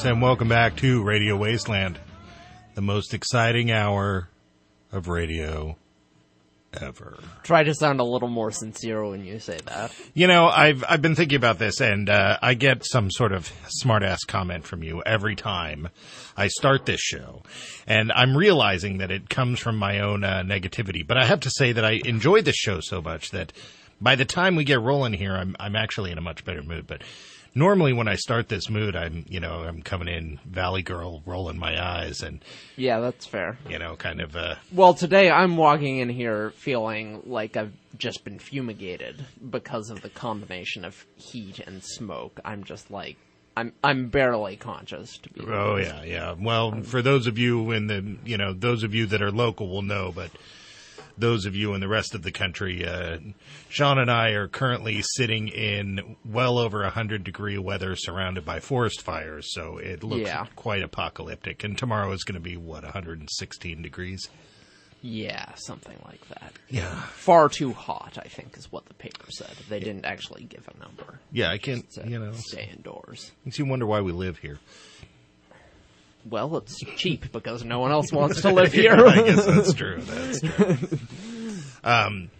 Darlings, and welcome back to Radio Wasteland, the most exciting hour of radio ever. Try to sound a little more sincere when you say that. You know, I've I've been thinking about this, and uh, I get some sort of smartass comment from you every time I start this show, and I'm realizing that it comes from my own uh, negativity. But I have to say that I enjoy this show so much that by the time we get rolling here, I'm I'm actually in a much better mood. But normally when I start this mood, I'm you know I'm coming in Valley Girl, rolling my eyes, and Yeah, that's fair. you know kind of uh, Well, today I'm walking in here feeling like I've just been fumigated because of the combination of heat and smoke. I'm just like I'm I'm barely conscious to be Honest. Oh yeah, yeah. Well, for those of you in the, you know, those of you that are local will know, but those of you in the rest of the country, uh, Sean and I are currently sitting in well over hundred degree weather, surrounded by forest fires. So it looks Yeah. quite apocalyptic. And tomorrow is going to be what 116 degrees. Yeah, something like that. Yeah, Far too hot, I think, is what the paper said. They didn't actually give a number. yeah. I can't, you know, stay indoors. makes you wonder why we live here. Well, it's cheap because no one else wants to live here. I guess that's true. That's true. um,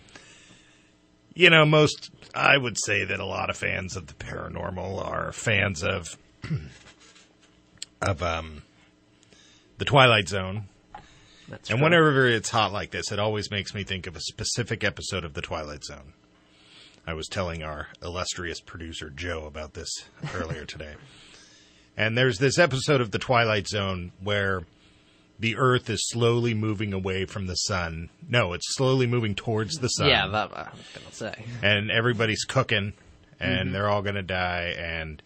you know, most I would say that a lot of fans of the paranormal are fans of of um the Twilight Zone. That's And true. whenever it's hot like this, it always makes me think of a specific episode of The Twilight Zone. I was telling our illustrious producer Joe about this earlier today. And there's this episode of The Twilight Zone where the Earth is slowly moving away from the sun. No, it's slowly moving towards the sun. Yeah, that I was gonna say. and everybody's cooking and Mm-hmm. they're all going to die and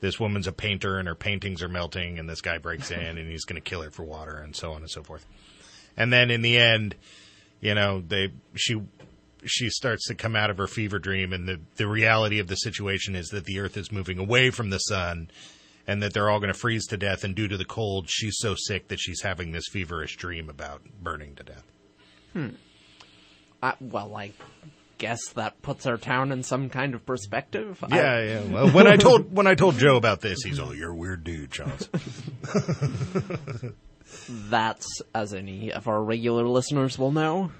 this woman's a painter and her paintings are melting and this guy breaks in and he's going to kill her for water and so on and so forth and then in the end you know they she she starts to come out of her fever dream and the the reality of the situation is that the earth is moving away from the sun and that they're all going to freeze to death and due to the cold she's so sick that she's having this feverish dream about burning to death hmm. I, well, I guess that puts our town in some kind of perspective. I- Yeah, yeah. Well, when I told when I told Joe about this, he's all, you're a weird dude, Charles." that's, as any of our regular listeners will know,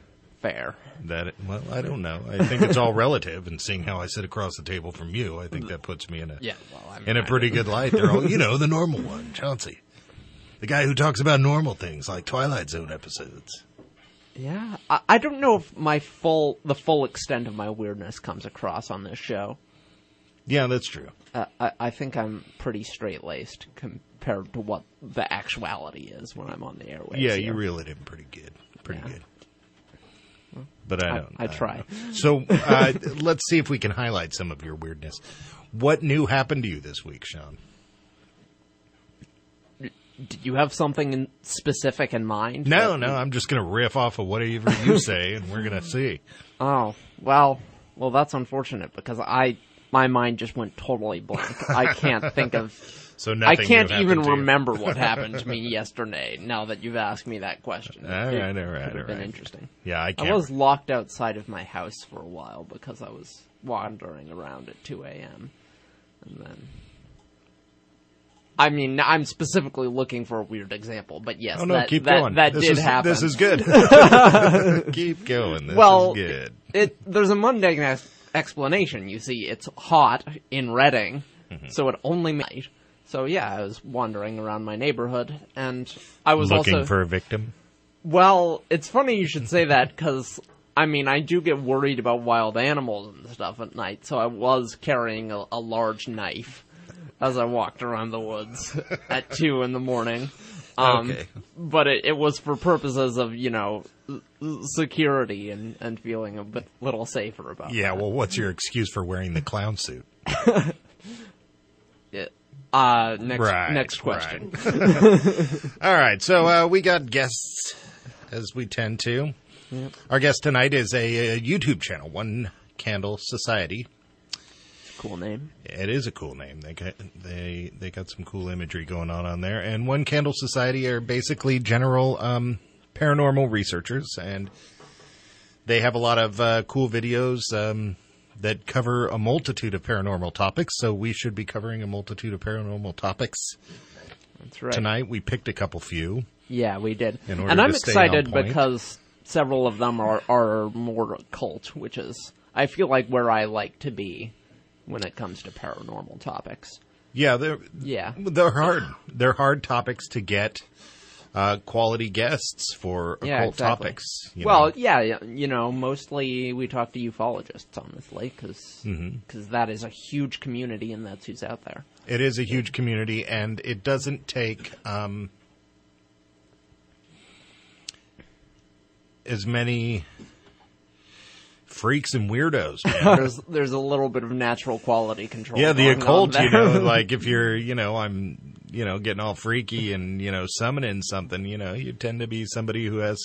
fair. That well, I don't know. I think it's all relative, and seeing how I sit across the table from you, I think that puts me in a Yeah, well, I'm in a pretty good light. They're all, you know, the normal one, Chauncey, the guy who talks about normal things like Twilight Zone episodes. Yeah, I, I don't know if my full the full extent of my weirdness comes across on this show. Yeah, that's true. Uh, I, I think I'm pretty straight laced compared to what the actuality is when I'm on the airwaves. Yeah, here. you reel it in pretty good, pretty Yeah. good. But I I- don't. I don't try. know. So uh, let's see if we can highlight some of your weirdness. What new happened to you this week, Sean? Did you have something in specific in mind? No, no, I'm just going to riff off of whatever you say, and we're going to see. Oh well, well that's unfortunate because I my mind just went totally blank. I can't think of. So I can't even happened to you. remember what happened to me yesterday. Now that you've asked me that question, All It right, all right, could have been interesting. Yeah, I I can't. I was locked outside of my house for a while because I was wandering around at 2 a.m. And then. I mean, I'm specifically looking for a weird example, but yes, oh no, that, keep that, going. that this did is, happen. This is good. keep going. This well, is good. It, there's a mundane explanation. You see, it's hot in Redding, Mm-hmm. so it only night. So yeah, I was wandering around my neighborhood, and I was Looking also for a victim. well. It's funny you should say that because I mean I do get worried about wild animals and stuff at night. So I was carrying a, a large knife as I walked around the woods at two in the morning. Um, Okay. But it, it was for purposes of you know security and, and feeling a bit little safer about. It. Yeah. Well, what's your excuse for wearing the clown suit? it. Uh, next Right, next question. All right. So uh, we got guests, as we tend to. Our guest tonight is a, a YouTube channel, One Candle Society. cool name. It is a cool name. They got they they got some cool imagery going on on there. And One Candle Society are basically general um, paranormal researchers, and they have a lot of uh, cool videos. Um, that cover a multitude of paranormal topics, so we should be covering a multitude of paranormal topics That's right. tonight. We picked a couple few. Yeah, we did. And I'm to stay on excited because several of them are, are more cult, which is, I feel like, where I like to be when it comes to paranormal topics. Yeah, they're Yeah. they're hard. They're hard topics to get uh, quality guests for occult exactly. topics. you well, know. yeah, yeah, you know, mostly we talk to ufologists, honestly, because Mm-hmm. that is a huge community and that's who's out there. it is a huge community, and it doesn't take um, as many freaks and weirdos. there's there's a little bit of natural quality control. yeah, the occult. You know, like if you're, you know, I'm, you know, getting all freaky and you know summoning something. You know, you tend to be somebody who has,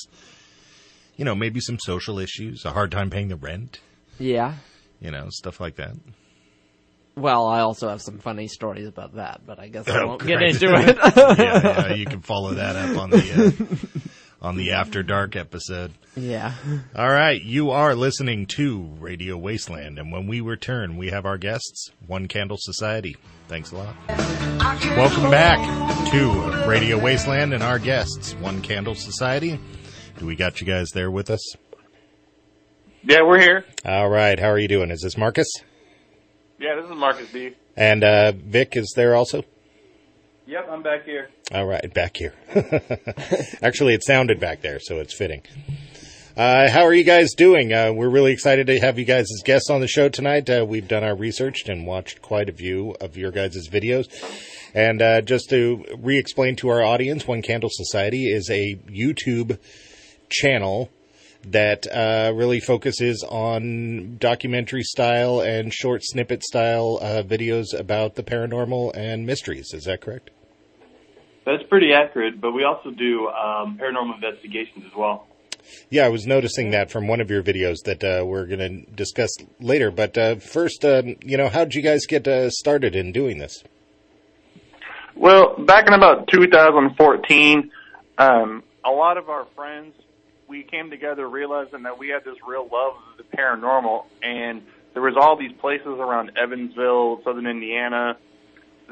you know, maybe some social issues, a hard time paying the rent. yeah. You know, stuff like that. Well, I also have some funny stories about that, but I guess I Oh, won't get into it. yeah, yeah, you can follow that up on the uh, on the After Dark episode. yeah. All right, you are listening to Radio Wasteland, and when we return, we have our guests, One Candle Society. Thanks a lot. Welcome back to Radio Wasteland and our guests, One Candle Society. Do we got you guys there with us? Yeah, we're here. All right, how are you doing? Is this Marcus? Yeah, this is Marcus B. And uh, Vic is there also? Yep, I'm back here. All right, back here. Actually, it sounded back there, so it's fitting. Uh, how are you guys doing? Uh, we're really excited to have you guys as guests on the show tonight. Uh, we've done our research and watched quite a few of your guys' videos. And uh, just to re explain to our audience, One Candle Society is a YouTube channel that uh, really focuses on documentary style and short snippet style uh, videos about the paranormal and mysteries. Is that correct? That's pretty accurate, but we also do um, paranormal investigations as well. Yeah, I was noticing that from one of your videos that uh, we're going to discuss later. But uh, first, um, you know, how did you guys get uh, started in doing this? Well, back in about 2014, um, a lot of our friends, we came together realizing that we had this real love of the paranormal, and there was all these places around Evansville, southern Indiana,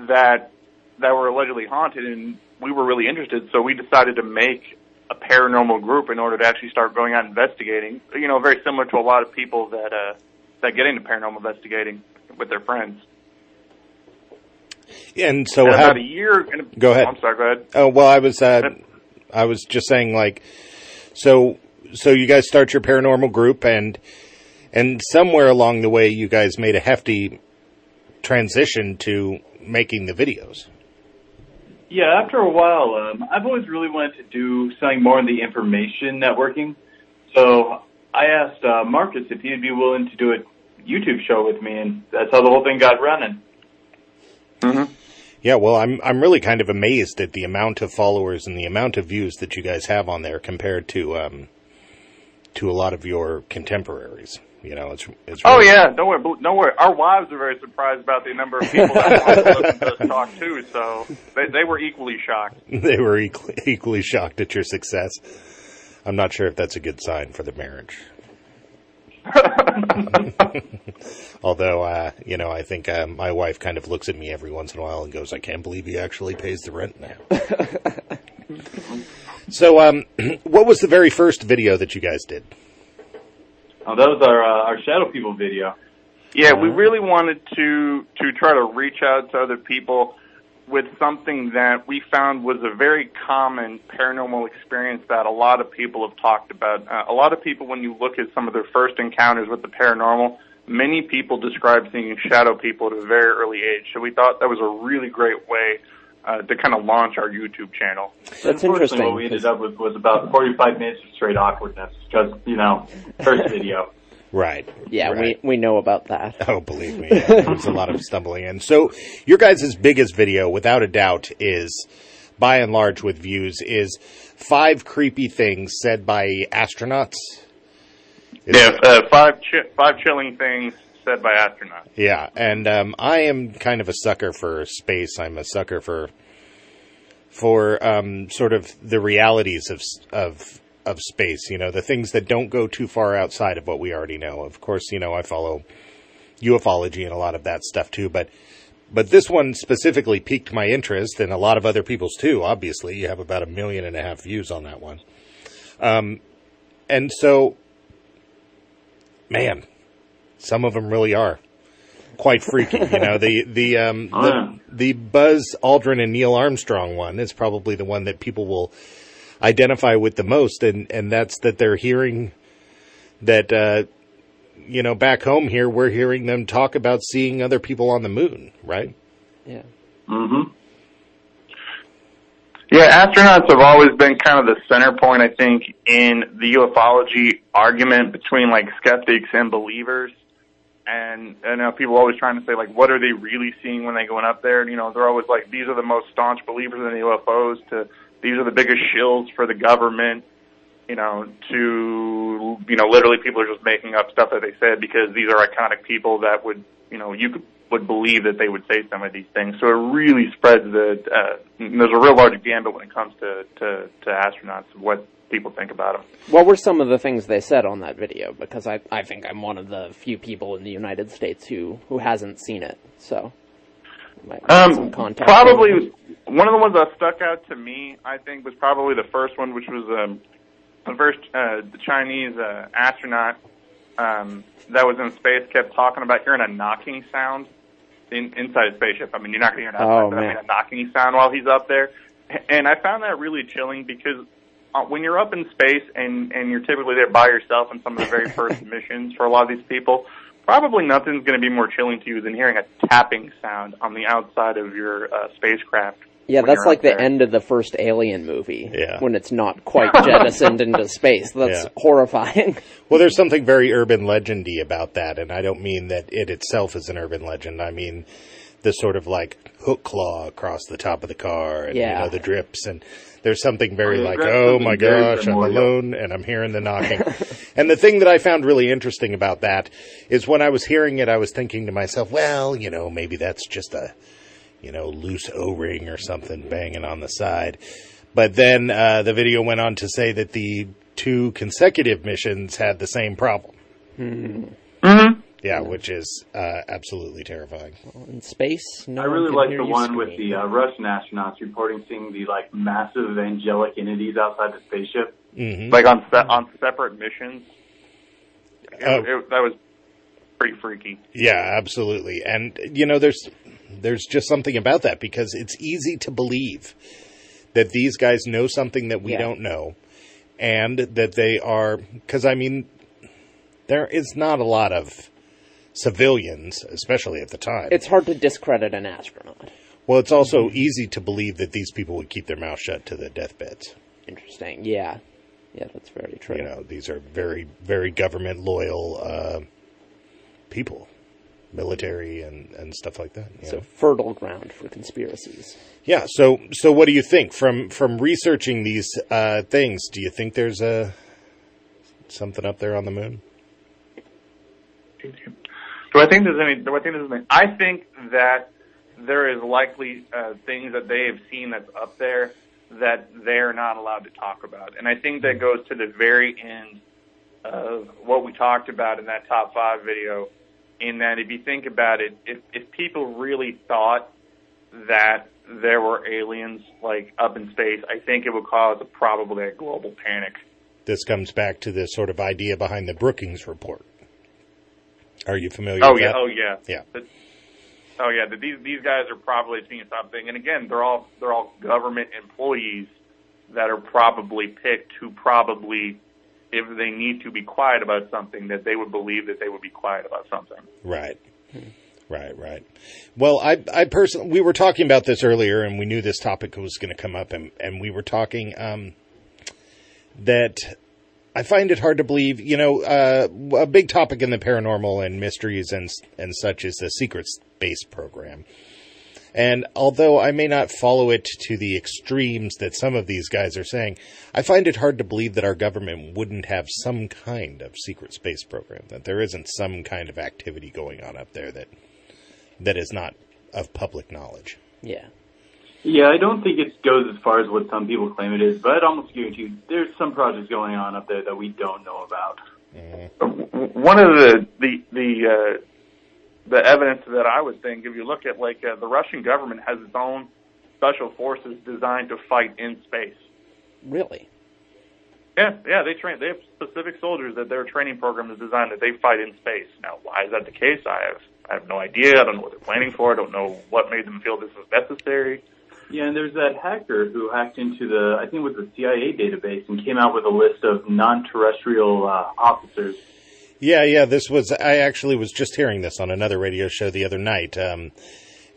that that were allegedly haunted, and we were really interested. So we decided to make a paranormal group in order to actually start going out investigating. You know, very similar to a lot of people that uh, that get into paranormal investigating with their friends. And so, And how, about a year. A, Go ahead. I'm sorry. Go ahead. oh well, I was, uh, I was just saying, like, so, so you guys start your paranormal group, and and somewhere along the way, you guys made a hefty transition to making the videos. Yeah, after a while, um, I've always really wanted to do something more in the information networking. So I asked uh, Marcus if he'd be willing to do a YouTube show with me, and that's how the whole thing got running. Mm-hmm. Yeah, well, I'm I'm really kind of amazed at the amount of followers and the amount of views that you guys have on there compared to um to a lot of your contemporaries. You know, it's it's Oh yeah, don't worry, don't worry. Our wives are very surprised about the number of people that to to us talk too. So they, they were equally shocked. they were equally, equally shocked at your success. I'm not sure if that's a good sign for the marriage. Although, uh, you know, I think uh, my wife kind of looks at me every once in a while and goes, "I can't believe he actually pays the rent now." so, um, what was the very first video that you guys did? Oh, that was our uh, our Shadow People video. Yeah, we really wanted to to try to reach out to other people with something that we found was a very common paranormal experience that a lot of people have talked about. Uh, a lot of people, when you look at some of their first encounters with the paranormal, many people describe seeing shadow people at a very early age. So we thought that was a really great way uh, to kind of launch our YouTube channel. That's Unfortunately, interesting. What we ended up with was about 45 minutes of straight awkwardness because you know first video. Right. Yeah, right. we we know about that. Oh, believe me, yeah, there was a lot of stumbling in. So, your guys' biggest video, without a doubt, is by and large with views is five creepy things said by astronauts. Is- Yeah, uh, five chi- five chilling things said by astronauts. yeah, and um, I am kind of a sucker for space. I'm a sucker for for um, sort of the realities of of of space. You know, the things that don't go too far outside of what we already know. Of course, you know I follow ufology and a lot of that stuff too. But but this one specifically piqued my interest, and a lot of other people's too. Obviously, you have about a million and a half views on that one. Um, and so, man, some of them really are quite freaky. You know, the the um, the, the Buzz Aldrin and Neil Armstrong one is probably the one that people will identify with the most, and and that's that they're hearing that. Uh, you know, back home here, we're hearing them talk about seeing other people on the moon, right? Yeah. Mm-hmm. Yeah, astronauts have always been kind of the center point, I think, in the ufology argument between like skeptics and believers. And I know people are always trying to say like, what are they really seeing when they going up there? And, you know, they're always like, these are the most staunch believers in the UFOs. To these are the biggest shills for the government. You know, to you know, literally people are just making up stuff that they said because these are iconic people that would, you know, you could would believe that they would say some of these things. So it really spreads the. Uh, there's a real large gambit when it comes to to, to astronauts what people think about them. What were some of the things they said on that video? Because I, I think I'm one of the few people in the United States who, who hasn't seen it. So, might need some Um, probably one of the ones that stuck out to me, I think, was probably the first one, which was um, the first uh, the Chinese uh, astronaut um, that was in space kept talking about hearing a knocking sound in, inside a spaceship. I mean, you're not going to hear an outside, Oh, but I mean a knocking sound while he's up there. And I found that really chilling because uh, when you're up in space and and you're typically there by yourself in some of the very first missions for a lot of these people, probably nothing's going to be more chilling to you than hearing a tapping sound on the outside of your uh, spacecraft. Yeah, that's like up the there. end of the first Alien movie. Yeah. When it's not quite jettisoned into space. That's Yeah. horrifying. Well, there's something very urban legendy about that, and I don't mean that it itself is an urban legend. I mean the sort of like hook claw across the top of the car, and you know the drips, and there's something very yeah, like, oh my gosh, I'm alone, and I'm hearing the knocking. and the thing that I found really interesting about that is when I was hearing it, I was thinking to myself, well, you know, maybe that's just a you know loose O-ring or something banging on the side. But then uh, the video went on to say that the two consecutive missions had the same problem. Mm-hmm. Yeah, which is uh, absolutely terrifying. In space, no I really like the you one with the uh, Russian astronauts reporting seeing the like massive angelic entities outside the spaceship. hmm Like on se- on separate missions. It, Oh. it, that was pretty freaky. Yeah, absolutely. And you know, there's there's just something about that because it's easy to believe that these guys know something that we Yeah. don't know, and that they are because I mean, there is not a lot of civilians, especially at the time. It's hard to discredit an astronaut. well, it's also easy to believe that these people would keep their mouth shut to the deathbeds. Interesting. Yeah. Yeah, that's very true. You know, these are very, very government loyal uh, people, military and, and stuff like that. So know? fertile ground for conspiracies. yeah. So, so what do you think from from researching these uh, things? Do you think there's a something up there on the moon? Do I think there's any? Do I think there's any? I think that there is likely uh, things that they have seen that's up there that they're not allowed to talk about, and I think that goes to the very end of what we talked about in that top five video. In that, if you think about it, if if people really thought that there were aliens like up in space, I think it would cause a, probably a global panic. This comes back to the sort of idea behind the Brookings report. Are you familiar? Oh with yeah, that? oh yeah, Yeah. But- oh yeah, that these these guys are probably seeing something, and again, they're all they're all government employees that are probably picked who probably, if they need to be quiet about something, that they would believe that they would be quiet about something. Right. Right, right. Well, I, I personally, we were talking about this earlier, and we knew this topic was going to come up, and, and we were talking um, that I find it hard to believe. You know, uh, a big topic in the paranormal and mysteries and and such is the secret space program. And although I may not follow it to the extremes that some of these guys are saying, I find it hard to believe that our government wouldn't have some kind of secret space program, that there isn't some kind of activity going on up there that that is not of public knowledge. Yeah. Yeah, I don't think it goes as far as what some people claim it is, but I'd almost guarantee you there's some projects going on up there that we don't know about. W- One of the the the uh, the evidence that I would think, if you look at like uh, the Russian government has its own special forces designed to fight in space. Really? Yeah, yeah, they train. They have specific soldiers that their training program is designed that they fight in space. Now, why is that the case? I have I have no idea. I don't know what they're planning for. I don't know what made them feel this was necessary. Yeah, and there's that hacker who hacked into the, I think it was the CIA database and came out with a list of non-terrestrial uh, officers. Yeah, yeah. This was I actually was just hearing this on another radio show the other night, um,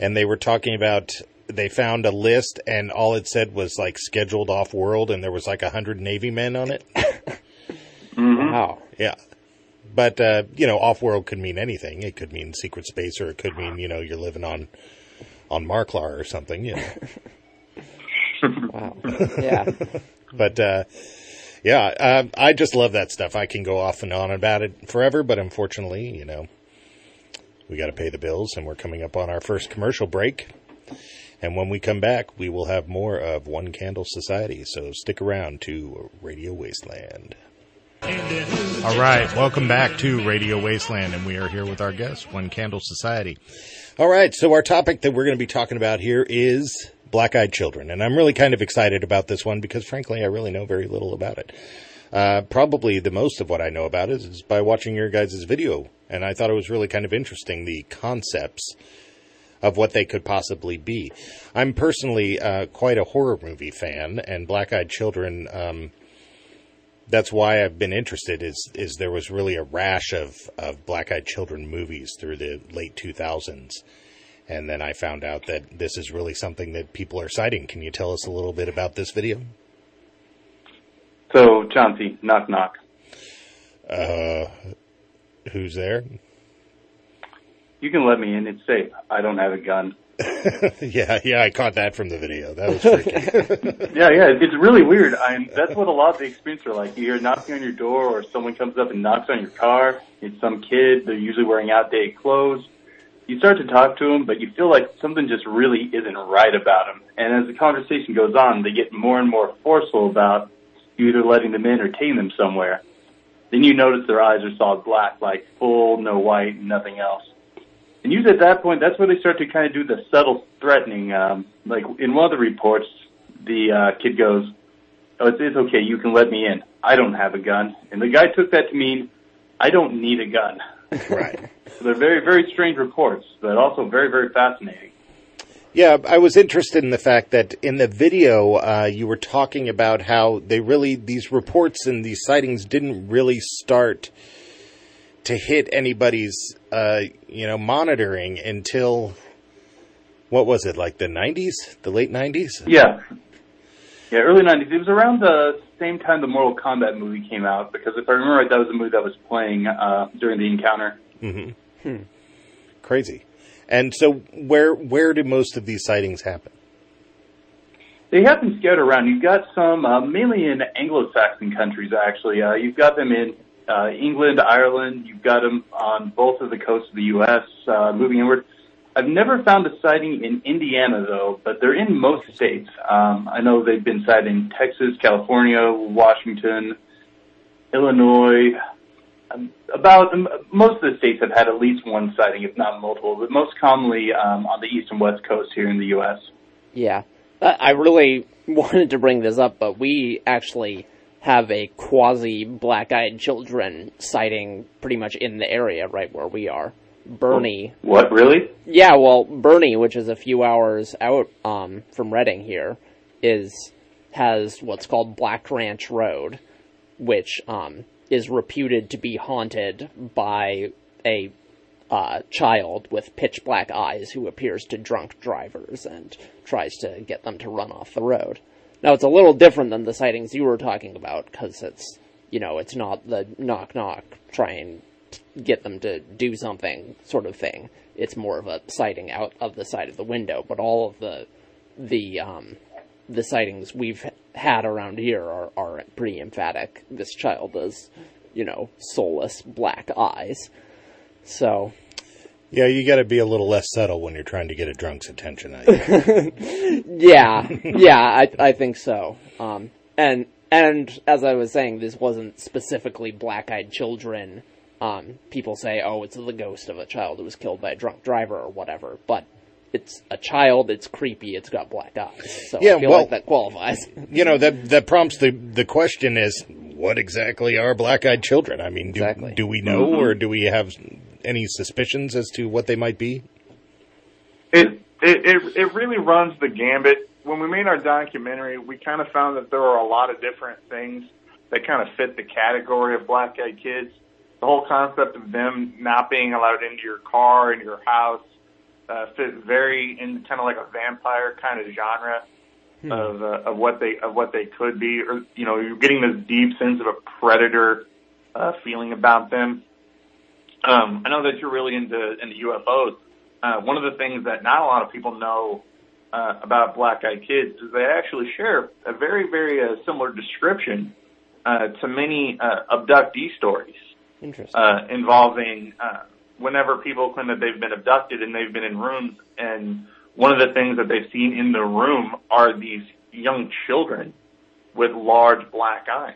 and they were talking about they found a list and all it said was like scheduled off world, and there was like a hundred Navy men on it. Wow. Yeah. But, uh, you know, off world could mean anything. It could mean secret space or it could mean, you know, you're living on, on Marklar or something, you know. Wow. Yeah. But, uh, yeah, uh, I just love that stuff. I can go off and on about it forever, but unfortunately, you know, we got to pay the bills and we're coming up on our first commercial break. And when we come back, we will have more of One Candle Society. So stick around to Radio Wasteland. All right, welcome back to Radio Wasteland, and we are here with our guest, One Candle Society. All right, so our topic that we're going to be talking about here is black eyed children, and I'm really kind of excited about this one because, frankly, I really know very little about it. Uh, probably the most of what I know about it is by watching your guys' video, and I thought it was really kind of interesting the concepts of what they could possibly be. I'm personally uh, quite a horror movie fan, and Black Eyed Children. Um, that's why I've been interested. Is is there was really a rash of of Black Eyed Children movies through the late 2000s, and then I found out that this is really something that people are citing. Can you tell us a little bit about this video? So, Chauncey, knock knock. Uh, who's there? You can let me in. It's safe. I don't have a gun. yeah, yeah, I caught that from the video. That was freaky. Yeah, yeah, it's really weird. I that's what a lot of the experiences are like. You hear knocking on your door, or someone comes up and knocks on your car. It's some kid. They're usually wearing outdated clothes. You start to talk to them, but you feel like something just really isn't right about them. And as the conversation goes on, they get more and more forceful about either letting them in or taking them somewhere. Then you notice their eyes are solid black, like full, no white, nothing else. And usually at that point, that's where they start to kind of do the subtle threatening. Um, like in one of the reports, the uh, kid goes, "Oh, it's, it's okay. You can let me in. I don't have a gun." And the guy took that to mean, "I don't need a gun." Right. They're very, very strange reports, but also very, very fascinating. Yeah, I was interested in the fact that in the video uh, you were talking about how they really these reports and these sightings didn't really start to hit anybody's uh, you know monitoring until what was it like the 90s, the late 90s? Yeah. Yeah, early 90s. It was around the same time the Mortal Kombat movie came out, because if I remember right, that was the movie that was playing uh, during the encounter. Crazy. And so where where do most of these sightings happen? They have been scattered around. You've got some, uh, mainly in Anglo-Saxon countries, actually. Uh, you've got them in uh, England, Ireland. You've got them on both of the coasts of the U.S. Uh, moving inward. I've never found a sighting in Indiana, though, but they're in most states. Um, I know they've been sighted in Texas, California, Washington, Illinois. Um, about um, most of the states have had at least one sighting, if not multiple, but most commonly um, on the east and west coast here in the U.S. Yeah. I I really wanted to bring this up, but we actually have a quasi black eyed children sighting pretty much in the area right where we are. Burney. What, really? Yeah, well, Burney, which is a few hours out um, from Redding here, is has what's called Black Ranch Road, which um, is reputed to be haunted by a uh, child with pitch black eyes who appears to drunk drivers and tries to get them to run off the road. Now, it's a little different than the sightings you were talking about because it's, you know, it's not the knock knock, try and get them to do something sort of thing. It's more of a sighting out of the side of the window. But all of the the um, the sightings we've had around here are, are pretty emphatic. This child has, you know, soulless black eyes. So Yeah, you got to be a little less subtle when you're trying to get a drunk's attention. I think. yeah, yeah, I I think so. Um, and and as I was saying, this wasn't specifically black-eyed children um, people say, "Oh, it's the ghost of a child who was killed by a drunk driver or whatever," but it's a child. It's creepy. It's got black eyes. So Yeah, I feel well- like that qualifies. You know that that prompts the the question is what exactly are black-eyed children? I mean, do, Exactly. do we know or do we have any suspicions as to what they might be? It, it it it really runs the gambit. When we made our documentary, we kind of found that there were a lot of different things that kind of fit the category of black eyed kids. The whole concept of them not being allowed into your car, into your house, uh, fit very in kind of like a vampire kind of genre of uh, of what they of what they could be, or you know, you're getting this deep sense of a predator uh, feeling about them. Um, I know that you're really into into UFOs. Uh, one of the things that not a lot of people know uh, about black-eyed kids is they actually share a very very uh, similar description uh, to many uh, abductee stories Interesting. uh, involving uh, whenever people claim that they've been abducted and they've been in rooms, and one of the things that they've seen in the room are these young children with large black eyes.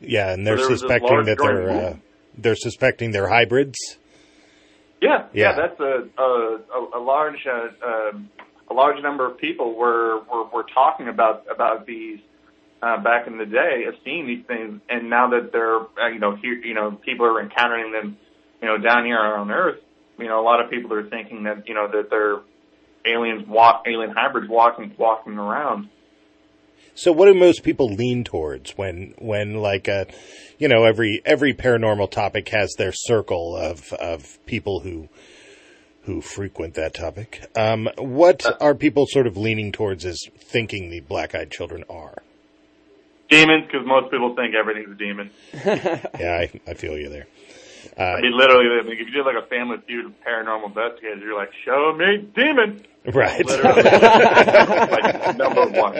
Yeah, and they're there was this suspecting that they're uh, they're suspecting they're hybrids. Yeah, Yeah. yeah, that's a a, a, a large uh, um a large number of people were were, were talking about about these uh, back in the day of seeing these things, and now that they're uh, you know here you know people are encountering them you know down here on Earth, you know a lot of people are thinking that you know that they're aliens walk alien hybrids walking walking around. So what do most people lean towards when when like uh you know every every paranormal topic has their circle of of people who who frequent that topic. Um what are people sort of leaning towards as thinking the black-eyed children are? Demons, because most people think everything's a demon. Yeah, I, I feel you there. Uh, I mean, literally, I mean, if you did like a Family Feud of paranormal investigators, you're like, show me demon. right. Literally, like number one.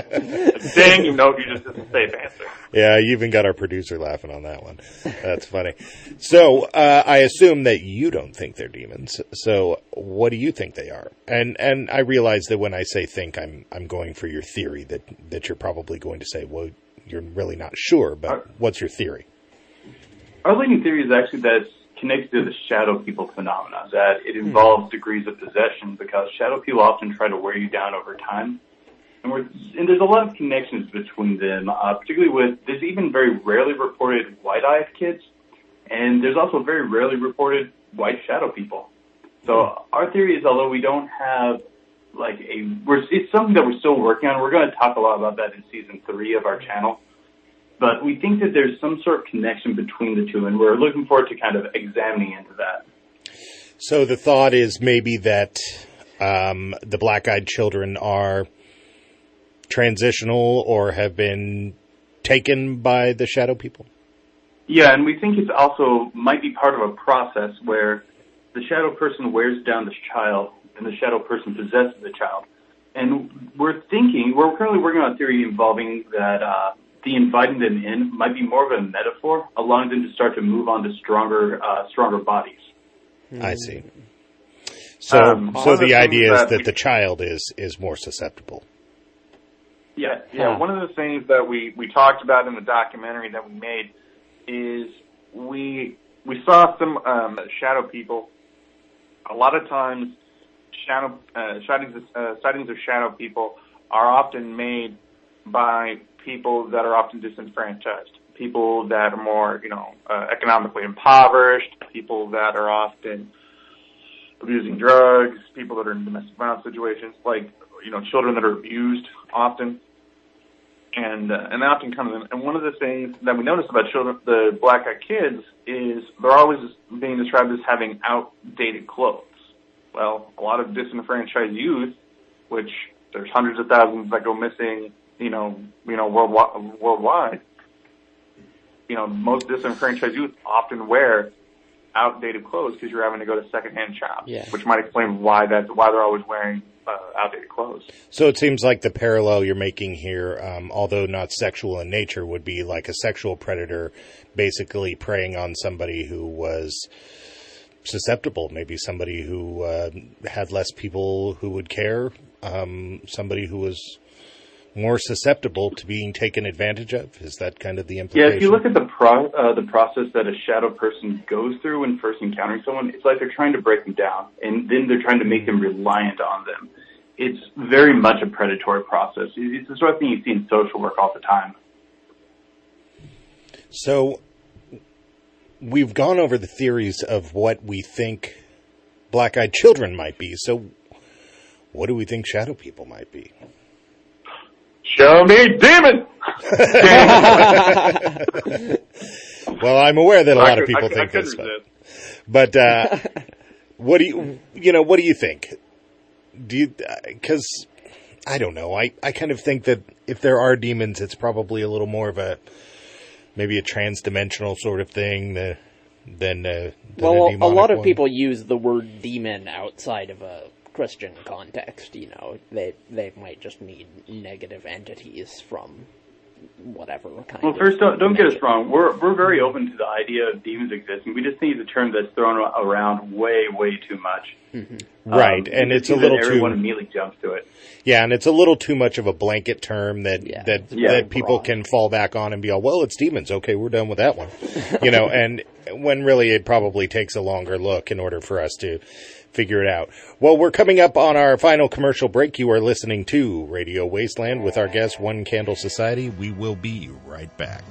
Dang, you know, you just it's a safe answer. Yeah, you even got our producer laughing on that one. That's funny. So, uh, I assume that you don't think they're demons. So, what do you think they are? And and I realize that when I say think, I'm I'm going for your theory that that you're probably going to say, well, you're really not sure. But what's your theory? Our leading theory is actually that it's connected to the shadow people phenomena, that it involves degrees of possession because shadow people often try to wear you down over time. And, we're, and there's a lot of connections between them, uh, particularly with, there's even very rarely reported white-eyed kids, and there's also very rarely reported white shadow people. So our theory is, although we don't have like a, we're, it's something that we're still working on. We're going to talk a lot about that in season three of our channel. But we think that there's some sort of connection between the two, and we're looking forward to kind of examining into that. So the thought is maybe that um, the black-eyed children are transitional or have been taken by the shadow people. Yeah, and we think it's also might be part of a process where the shadow person wears down the child and the shadow person possesses the child. And we're thinking, we're currently working on a theory involving that uh, the inviting them in might be more of a metaphor, allowing them to start to move on to stronger, uh, stronger bodies. I see. So, Um, so the the idea is that that we- the child is is more susceptible. Yeah, yeah. Huh. One of the things that we we talked about in the documentary that we made is we we saw some um, shadow people. A lot of times, shadow uh, sightings of, uh, sightings of shadow people are often made by people that are often disenfranchised, people that are more you know uh, economically impoverished, people that are often abusing drugs, people that are in domestic violence situations, like you know children that are abused often and uh, and they often come in. And one of the things that we notice about children, the black-eyed kids, is they're always being described as having outdated clothes. Well, a lot of disenfranchised youth, which there's hundreds of thousands that go missing, you know, you know, worldwide. worldwide you know, most disenfranchised youth often wear outdated clothes because you're having to go to secondhand shops, Yeah. which might explain why that why they're always wearing uh, outdated clothes. So it seems like the parallel you're making here, um, although not sexual in nature, would be like a sexual predator basically preying on somebody who was susceptible, maybe somebody who uh, had less people who would care, um, somebody who was more susceptible to being taken advantage of. Is that kind of the implication? Yeah, if you look at the pro, uh, the process that a shadow person goes through when first encountering someone, it's like they're trying to break them down, and then they're trying to make them reliant on them. It's very much a predatory process. It's the sort of thing you see in social work all the time. So we've gone over the theories of what we think black-eyed children might be. So what do we think shadow people might be? Show me demon. Well, I'm aware that a lot I of people think this, but, but uh, what do you, you know, what do you think? Do you, because I don't know. I, I kind of think that if there are demons, it's probably a little more of a, maybe a trans-dimensional sort of thing than, than, uh, than Well, a demonic lot of one. people use the word demon outside of a Christian context. You know, they they might just mean negative entities from whatever kind. Well, of first, don't, don't get us wrong. We're we're very open to the idea of demons existing. We just think it's a term that's thrown around way, way too much. Right, Um, and it's a little that everyone too immediately jumps to it. yeah, and it's a little too much of a blanket term that Yeah, that it's very that people broad. can fall back on and be all well, it's demons. Okay, we're done with that one, you know. And when really it probably takes a longer look in order for us to figure it out. Well, we're coming up on our final commercial break. You are listening to Radio Wasteland with our guest One Candle Society. We will be right back.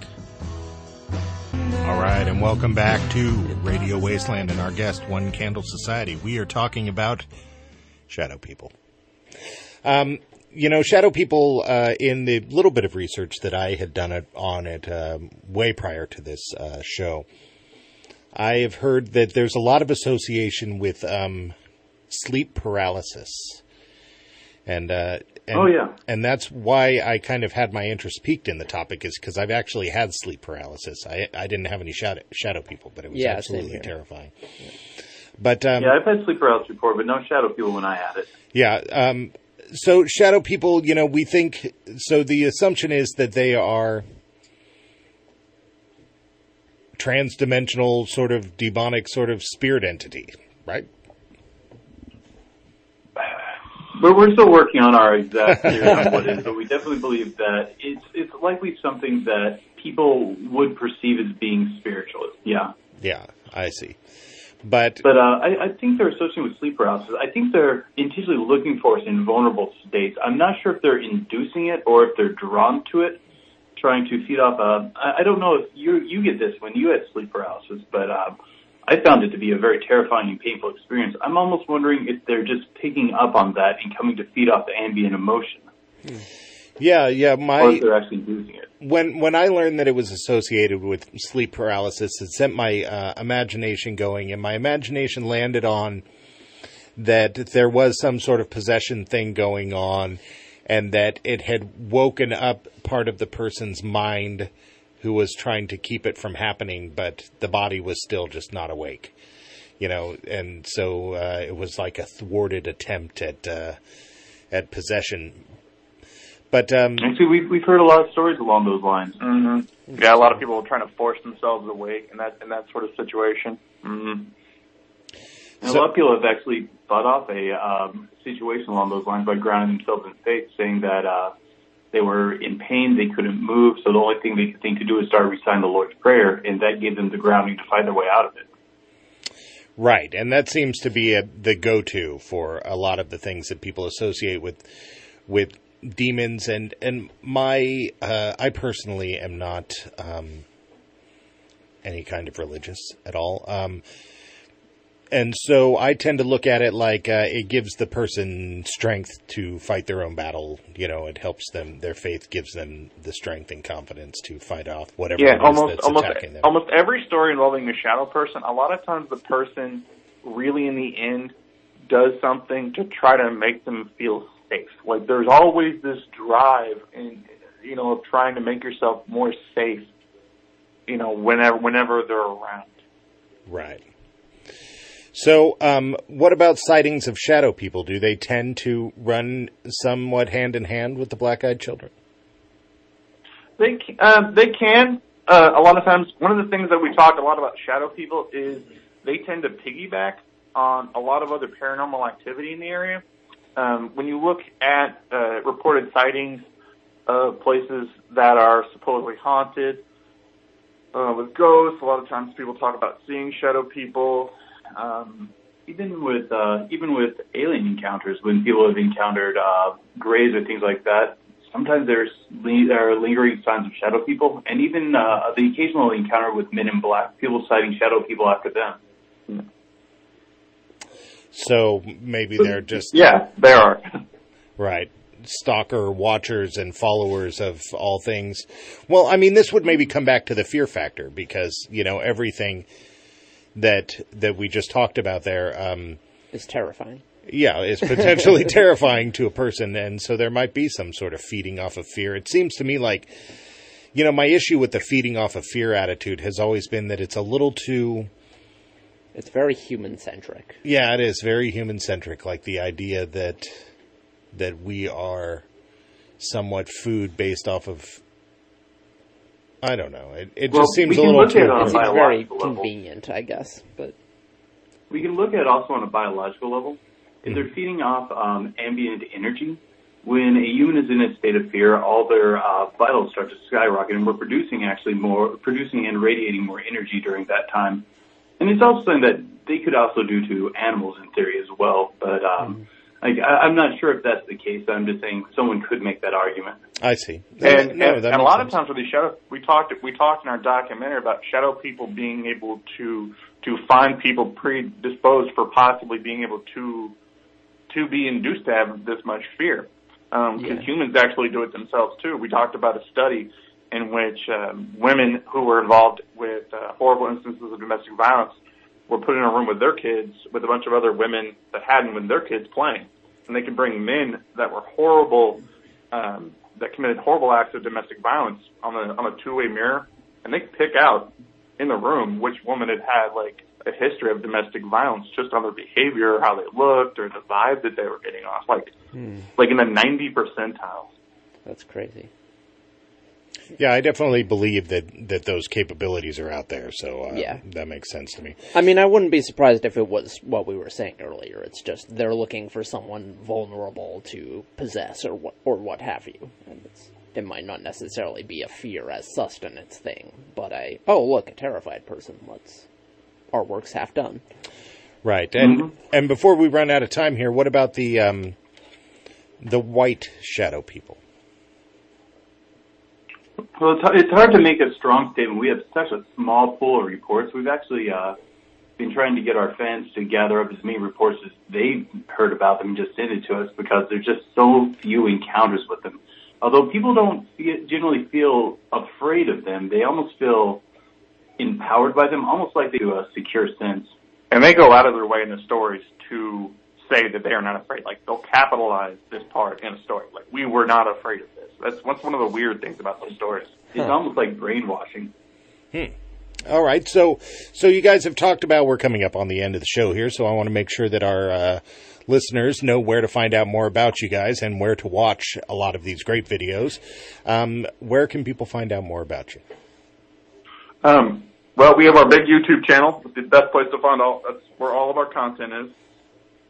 All right, and welcome back to Radio Wasteland and our guest, One Candle Society. We are talking about shadow people. Um, you know, shadow people, uh, in the little bit of research that I had done it, on it um, way prior to this uh, show, I have heard that there's a lot of association with um, sleep paralysis. And, uh, and Oh, yeah. and that's why I kind of had my interest piqued in the topic is because I've actually had sleep paralysis. I I didn't have any shadow shadow people, but it was Yeah, absolutely here. terrifying. But um, Yeah, I've had sleep paralysis before, but no shadow people when I had it. yeah. Um, so shadow people, you know, we think so. The assumption is that they are trans-dimensional, sort of demonic, sort of spirit entity, right? But we're still working on our exact theory on what it is, but we definitely believe that it's it's likely something that people would perceive as being spiritual. Yeah. Yeah, I see. But But uh, I, I think they're associated with sleep paralysis. I think they're intentionally looking for us in vulnerable states. I'm not sure if they're inducing it or if they're drawn to it, trying to feed off. Uh, I, I don't know if you you get this when you had sleep paralysis, but um, I found it to be a very terrifying and painful experience. I'm almost wondering if they're just picking up on that and coming to feed off the ambient emotion, yeah, yeah, or my if they're actually inducing it. when when I learned that it was associated with sleep paralysis, it sent my uh, imagination going, and my imagination landed on that there was some sort of possession thing going on, and that it had woken up part of the person's mind who was trying to keep it from happening, but the body was still just not awake. You know, and so uh, it was like a thwarted attempt at uh, at possession. But um, Actually, we've we've heard a lot of stories along those lines. Mm-hmm. Yeah, a lot of people are trying to force themselves awake in that in that sort of situation. Mm-hmm. And So- a lot of people have actually thought off a um, situation along those lines by grounding themselves in faith, saying that uh, they were in pain, they couldn't move, so the only thing they could think to do is start reciting the Lord's Prayer, and that gave them the grounding to find their way out of it. Right, and that seems to be a, the go-to for a lot of the things that people associate with with demons. And and my uh, I personally am not um, any kind of religious at all, um, and so I tend to look at it like uh, it gives the person strength to fight their own battle. You know, it helps them. Their faith gives them the strength and confidence to fight off whatever Yeah, almost almost attacking them. almost every story involving a shadow person, a lot of times the person really in the end does something to try to make them feel safe. Like there's always this drive in you know of trying to make yourself more safe. You know, whenever whenever they're around. Right. So, um, what about sightings of shadow people? Do they tend to run somewhat hand in hand with the black-eyed children? They uh, they can. Uh, a lot of times, one of the things that we talk a lot about shadow people is they tend to piggyback on a lot of other paranormal activity in the area. Um, when you look at uh, reported sightings of places that are supposedly haunted uh, with ghosts. A lot of times people talk about seeing shadow people. Um, even with uh, even with alien encounters, when people have encountered uh, grays or things like that, sometimes there's li- there are lingering signs of shadow people, and even uh, the occasional encounter with men in black, people citing shadow people after them. So maybe they're just yeah, they are. right stalker watchers and followers of all things. Well, I mean, this would maybe come back to the fear factor because you know everything that that we just talked about there. Um, It's terrifying. yeah, is potentially terrifying to a person, and so there might be some sort of feeding off of fear. It seems to me like, you know, my issue with the feeding off of fear attitude has always been that it's a little too. It's very human centric. Yeah, it is very human centric. Like the idea that that we are somewhat food based off of. I don't know. It, it Well, just seems a little too. it a very biological level. convenient, I guess. But We can look at it also on a biological level. If Mm-hmm. they're feeding off um, ambient energy, when a human is in a state of fear, all their uh, vitals start to skyrocket, and we're producing actually more, producing and radiating more energy during that time. And it's also something that they could also do to animals in theory as well. But um, like, I, I'm not sure if that's the case. I'm just saying someone could make that argument. I see. and, No, and, that and a lot sense. of times with these shadow, we talked we talked in our documentary about shadow people being able to to find people predisposed for possibly being able to to be induced to have this much fear. Um, 'cause Yeah. humans actually do it themselves too. We talked about a study in which um, women who were involved with uh, horrible instances of domestic violence were put in a room with their kids with a bunch of other women that hadn't with their kids playing, and they could bring men that were horrible, um, that committed horrible acts of domestic violence on a on a two way mirror, and they could pick out in the room which woman had had like a history of domestic violence just on their behavior, how they looked, or the vibe that they were getting off, like like in the ninety percentile. that's crazy. Yeah, I definitely believe that that those capabilities are out there. So uh, Yeah. that makes sense to me. I mean, I wouldn't be surprised if it was what we were saying earlier. It's just they're looking for someone vulnerable to possess or what or what have you, and it's, it might not necessarily be a fear as sustenance thing, but a oh look a terrified person. Let's our work's half done. Right, and and before we run out of time here, what about the um, the white shadow people? Well, it's, hard to make a strong statement. We have such a small pool of reports. We've actually uh, been trying to get our fans to gather up as many reports as they've heard about them and just send it to us because there's just so few encounters with them. Although people don't feel, generally feel afraid of them, they almost feel empowered by them, almost like they do a secure sense. And they go out of their way in the stories to say that they are not afraid. Like they'll capitalize this part in a story. Like we were not afraid of this. That's what's one of the weird things about those stories. It's almost like brainwashing. All right, so so you guys have talked about we're coming up on the end of the show here, so I want to make sure that our uh, listeners know where to find out more about you guys and where to watch a lot of these great videos. Um, where can people find out more about you? Um, well, we have our big YouTube channel. It's the best place to find all. That's where all of our content is.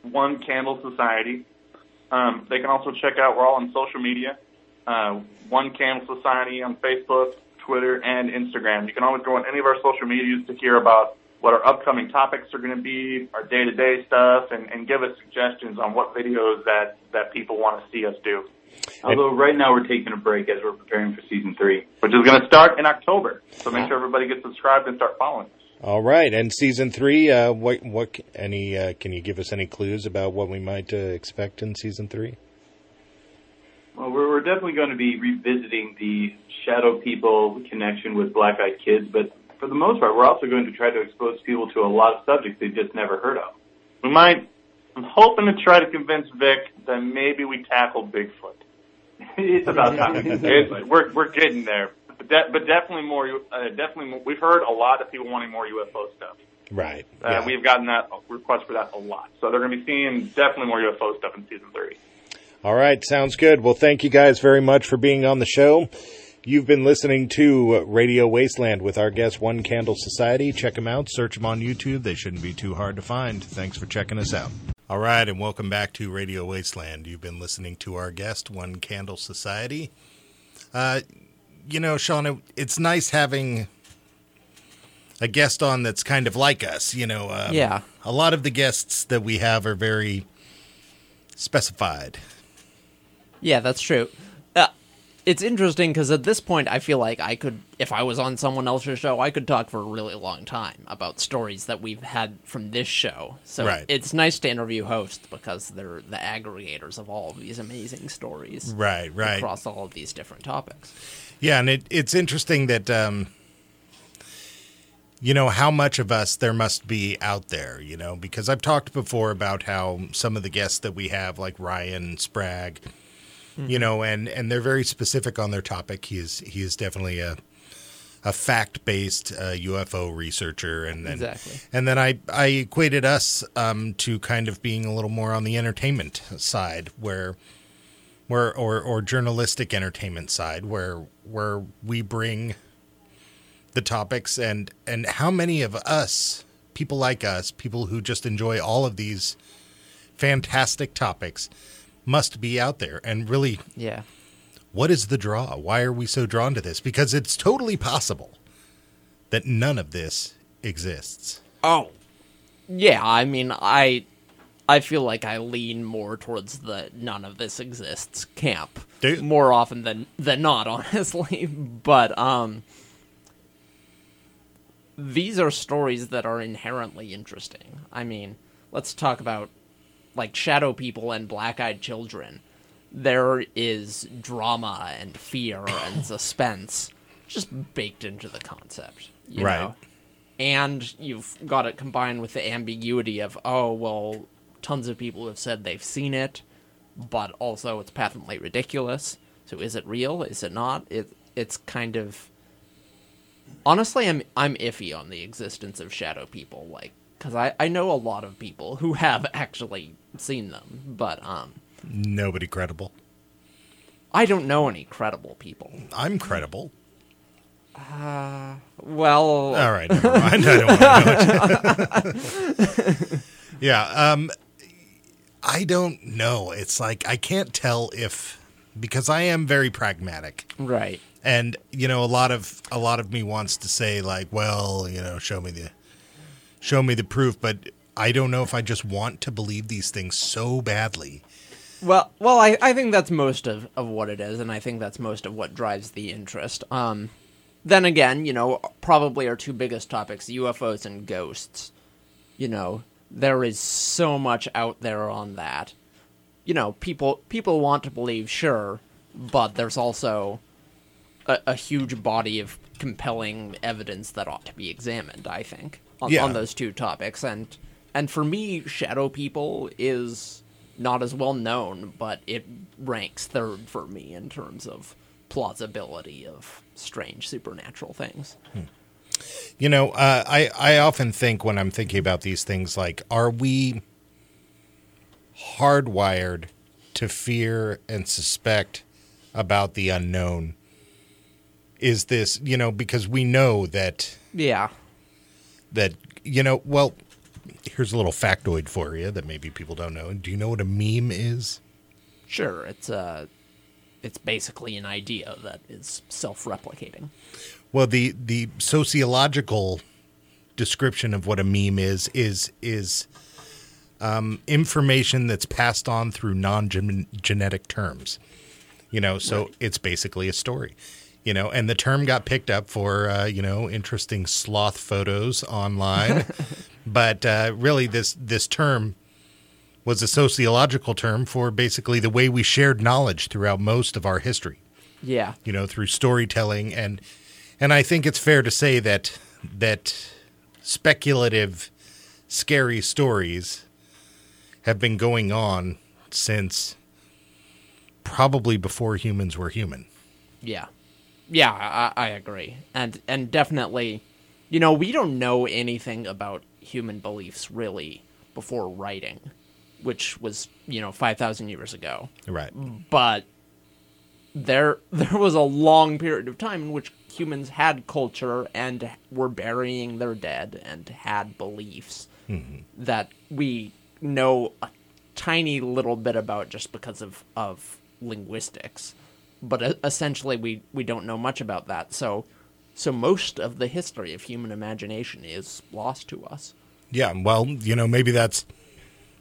One Candle Society. Um, they can also check out. We're all on social media. Uh, One Candle Society on Facebook, Twitter, and Instagram. You can always go on any of our social medias to hear about what our upcoming topics are going to be, our day-to-day stuff, and, and give us suggestions on what videos that that people want to see us do, Although right now we're taking a break as we're preparing for season three. which is going to start in October. So make sure everybody gets subscribed and start following. All right, and season three. Uh, what what any? Uh, can you give us any clues about what we might uh, expect in season three? Well, we're, we're definitely going to be revisiting the shadow people connection with black eyed kids, but for the most part, we're also going to try to expose people to a lot of subjects they've just never heard of. We might. I'm hoping to try to convince Vic that maybe we tackle Bigfoot. it's about time. It's, we're we're getting there, but, de- but definitely more. Uh, definitely, more, we've heard a lot of people wanting more UFO stuff. Right. Uh, yeah. We've gotten that request for that a lot, so they're going to be seeing definitely more UFO stuff in season three. All right, sounds good. Well, thank you guys very much for being on the show. You've been listening to Radio Wasteland with our guest, One Candle Society. Check them out, search them on YouTube. They shouldn't be too hard to find. Thanks for checking us out. All right, and welcome back to Radio Wasteland. You've been listening to our guest, One Candle Society. You know, Sean, it, it's nice having a guest on that's kind of like us. You know, um, Yeah. A lot of the guests that we have are very specified. Yeah, that's true. Uh, it's interesting because at this point, I feel like I could, if I was on someone else's show, I could talk for a really long time about stories that we've had from this show. So Right. it's nice to interview hosts because they're the aggregators of all of these amazing stories Right, right. across all of these different topics. Yeah, and it, it's interesting that um, you know how much of us there must be out there. You know, because I've talked before about how some of the guests that we have, like Ryan Sprague, you know, and and they're very specific on their topic. He is he is definitely a a fact based uh, UFO researcher, and then Exactly. and then I I equated us um, to kind of being a little more on the entertainment side, where where or or journalistic entertainment side, where where we bring the topics and and how many of us people like us people who just enjoy all of these fantastic topics must be out there and really Yeah. what is the draw? Why are we so drawn to this? Because it's totally possible that none of this exists. Oh, yeah. I mean, I, I feel like I lean more towards the none of this exists camp more often than than not, honestly. But um, these are stories that are inherently interesting. I mean, let's talk about like shadow people and black-eyed children. There is drama and fear and suspense just baked into the concept. You Right. Know? and you've got it combined with the ambiguity of oh well tons of people have said they've seen it but also it's patently ridiculous so is it real is it not it it's kind of honestly i'm i'm iffy on the existence of shadow people like cuz i i know a lot of people who have actually seen them but um Nobody credible. i don't know any credible people I'm credible. well All right, never mind. I don't want to know it. yeah, um, I don't know. It's like I can't tell if because I am very pragmatic. right and you know a lot of a lot of me wants to say like well you know show me the show me the proof but i don't know if i just want to believe these things so badly Well, well, I, I think that's most of, of what it is, and I think that's most of what drives the interest. Um, then again, you know, probably our two biggest topics, UFOs and ghosts. You know, there is so much out there on that. You know, people people want to believe, sure, but there's also a, a huge body of compelling evidence that ought to be examined. I think on, Yeah. on those two topics, and and for me, shadow people is not as well known, but it ranks third for me in terms of plausibility of strange supernatural things. Hmm. You know uh, i i often think when i'm thinking about these things like are we hardwired to fear and suspect about the unknown is this you know because we know that Yeah. that you know well here's a little factoid for you that maybe people don't know do you know what a meme is Sure, it's uh it's basically an idea that is self-replicating. Well the the sociological description of what a meme is is is um, information that's passed on through non-genetic terms. You know so it's basically a story you know and the term got picked up for uh, you know interesting sloth photos online. But uh, really this this term was a sociological term for basically the way we shared knowledge throughout most of our history. Yeah. you know through storytelling and and I think it's fair to say that that speculative scary stories have been going on since probably before humans were human. Yeah, yeah, I, I agree, and and definitely, you know, we don't know anything about human beliefs really before writing, which was you know five thousand years ago. Right. But there there was a long period of time in which humans had culture and were burying their dead and had beliefs that we know a tiny little bit about just because of of linguistics but essentially we we don't know much about that. So so most of the history of human imagination is lost to us. Yeah, well, you know, maybe that's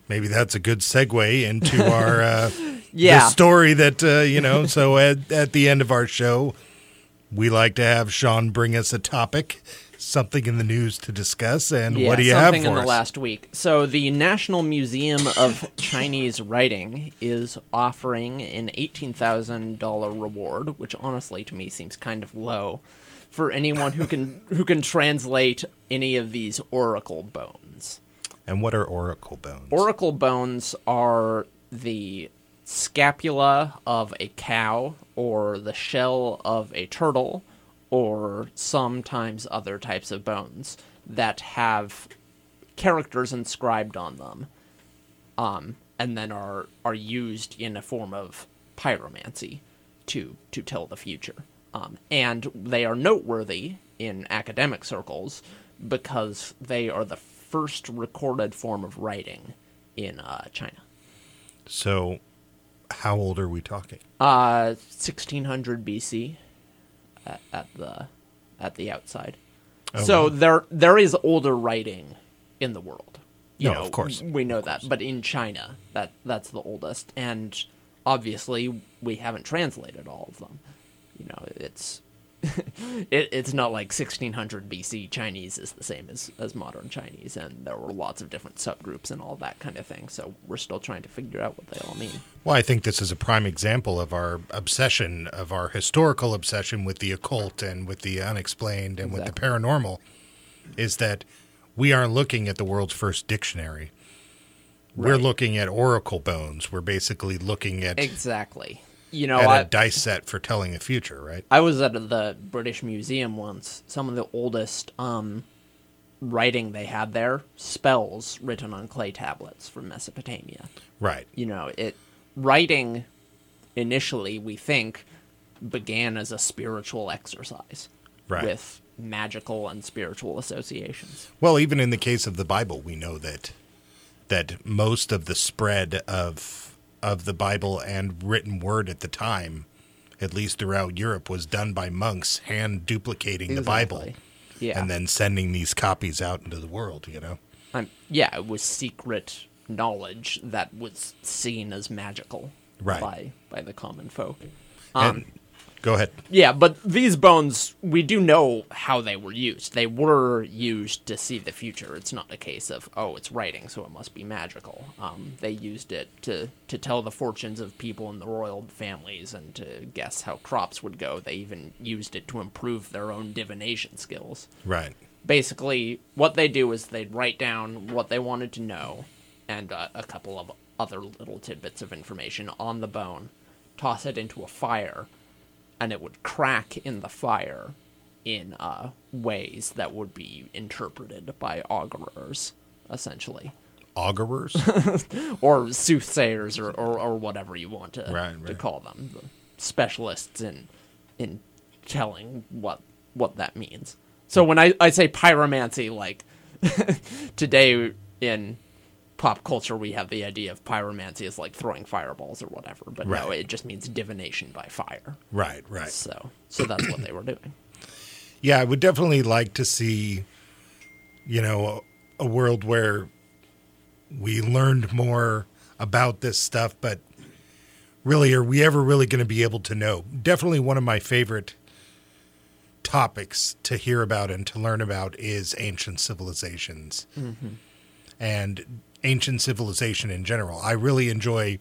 maybe that's a good segue into our uh, Yeah. the story that uh, you know. So at at the end of our show, we like to have Sean bring us a topic, something in the news to discuss, and Yeah, what do you have for something in the us? last week. So the National Museum of Chinese Writing is offering an eighteen thousand dollar reward, which honestly to me seems kind of low, for anyone who can who can translate any of these oracle bones. And what are oracle bones? Oracle bones are the scapula of a cow or the shell of a turtle or sometimes other types of bones that have characters inscribed on them um, and then are are used in a form of pyromancy to to tell the future um, and they are noteworthy in academic circles because they are the first recorded form of writing in uh, China. so, how old are we talking? Uh, 1600 BC at, at the at the outside. so there there is older writing in the world. You No, know, of course. we know that, but in China, that that's the oldest, and obviously we haven't translated all of them. You know, it's it, it's not like 1600 BC Chinese is the same as, as modern Chinese, and there were lots of different subgroups and all that kind of thing. So we're still trying to figure out what they all mean. Well, I think this is a prime example of our obsession, of our historical obsession with the occult and with the unexplained and with the paranormal, is that we aren't looking at the world's first dictionary. We're looking at oracle bones. We're basically looking at, Exactly. You know, I, a dice set for telling the future, right? I was at the British Museum once. Some of the oldest um, writing they had there, spells written on clay tablets from Mesopotamia. Right. You know, it writing initially we think began as a spiritual exercise Right. with magical and spiritual associations. Well, even in the case of the Bible, we know that that most of the spread of of the Bible and written word at the time, at least throughout Europe, was done by monks hand duplicating the Bible Yeah. and then sending these copies out into the world. You know, Um, yeah, it was secret knowledge that was seen as magical Right. by by the common folk. and go ahead. Yeah, but these bones, we do know how they were used. They were used to see the future. It's not a case of oh, it's writing, so it must be magical. Um, they used it to to tell the fortunes of people in the royal families and to guess how crops would go. They even used it to improve their own divination skills Right. basically what they do is they'd write down what they wanted to know and uh, a couple of other little tidbits of information on the bone toss it into a fire and it would crack in the fire in uh, ways that would be interpreted by augurers essentially. Augurers. or soothsayers or, or, or whatever you want to, Right, to call them. The specialists in in telling what what that means. So when i, I say pyromancy like today in pop culture we have the idea of pyromancy as like throwing fireballs or whatever but no it just means divination by fire right. Right. so so that's what they were doing Yeah, I would definitely like to see, you know, a, a world where we learned more about this stuff, but really, are we ever really going to be able to know? Definitely one of my favorite topics to hear about and to learn about is ancient civilizations mm-hmm. and ancient civilization in general. I really enjoy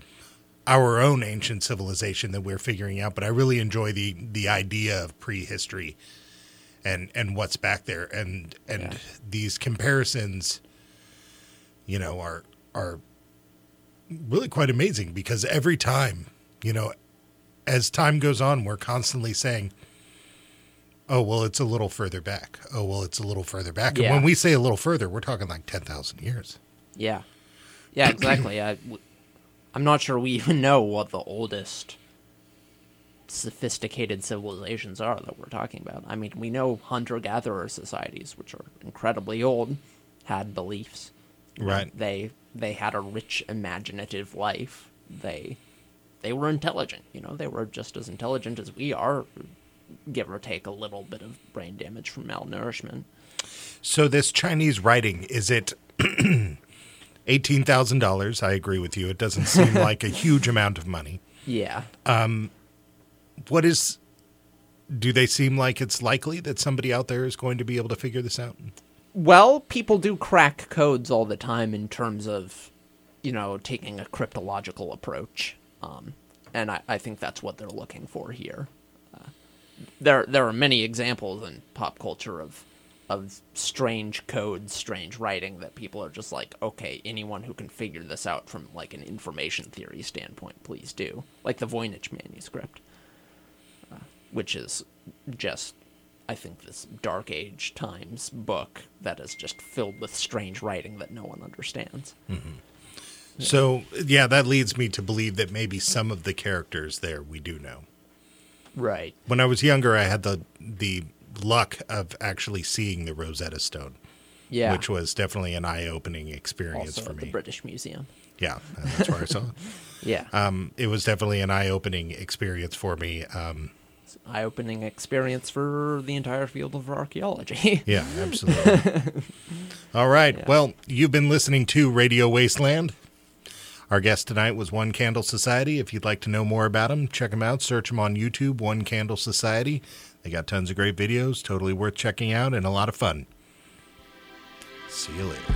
our own ancient civilization that we're figuring out, but I really enjoy the the idea of prehistory and and what's back there. And and Yeah. these comparisons you know are are really quite amazing because every time you know as time goes on we're constantly saying oh well it's a little further back. Oh well it's a little further back. And when we say a little further we're talking like 10,000 years. Yeah, yeah, exactly. I, am not sure we even know what the oldest sophisticated civilizations are that we're talking about. I mean, we know hunter-gatherer societies, which are incredibly old, had beliefs. Right. They they had a rich imaginative life. They they were intelligent. You know, they were just as intelligent as we are, give or take a little bit of brain damage from malnourishment. So this Chinese writing is it eighteen thousand dollars? I agree with you. It doesn't seem like a huge amount of money. Yeah. What is? Do they seem like it's likely that somebody out there is going to be able to figure this out? Well, people do crack codes all the time in terms of, you know, taking a cryptological approach, um, and I, I think that's what they're looking for here. Uh, there, there are many examples in pop culture of, of strange codes, strange writing that people are just like, okay, anyone who can figure this out from like an information theory standpoint, please do, like the Voynich manuscript, uh, which is just I think this Dark Age Times book that is just filled with strange writing that no one understands. So yeah, that leads me to believe that maybe some of the characters there we do know. Right. When I was younger, I had the the luck of actually seeing the Rosetta Stone, Yeah. which was definitely an eye opening experience also for at the me. British Museum. Yeah, that's where I saw it. Yeah. Um, it was definitely an eye opening experience for me. Um, Eye opening experience for the entire field of archaeology. yeah, absolutely. All right. Well, you've been listening to Radio Wasteland. Our guest tonight was One Candle Society. If you'd like to know more about them, check them out. Search them on YouTube, One Candle Society. They got tons of great videos, totally worth checking out, and a lot of fun. See you later.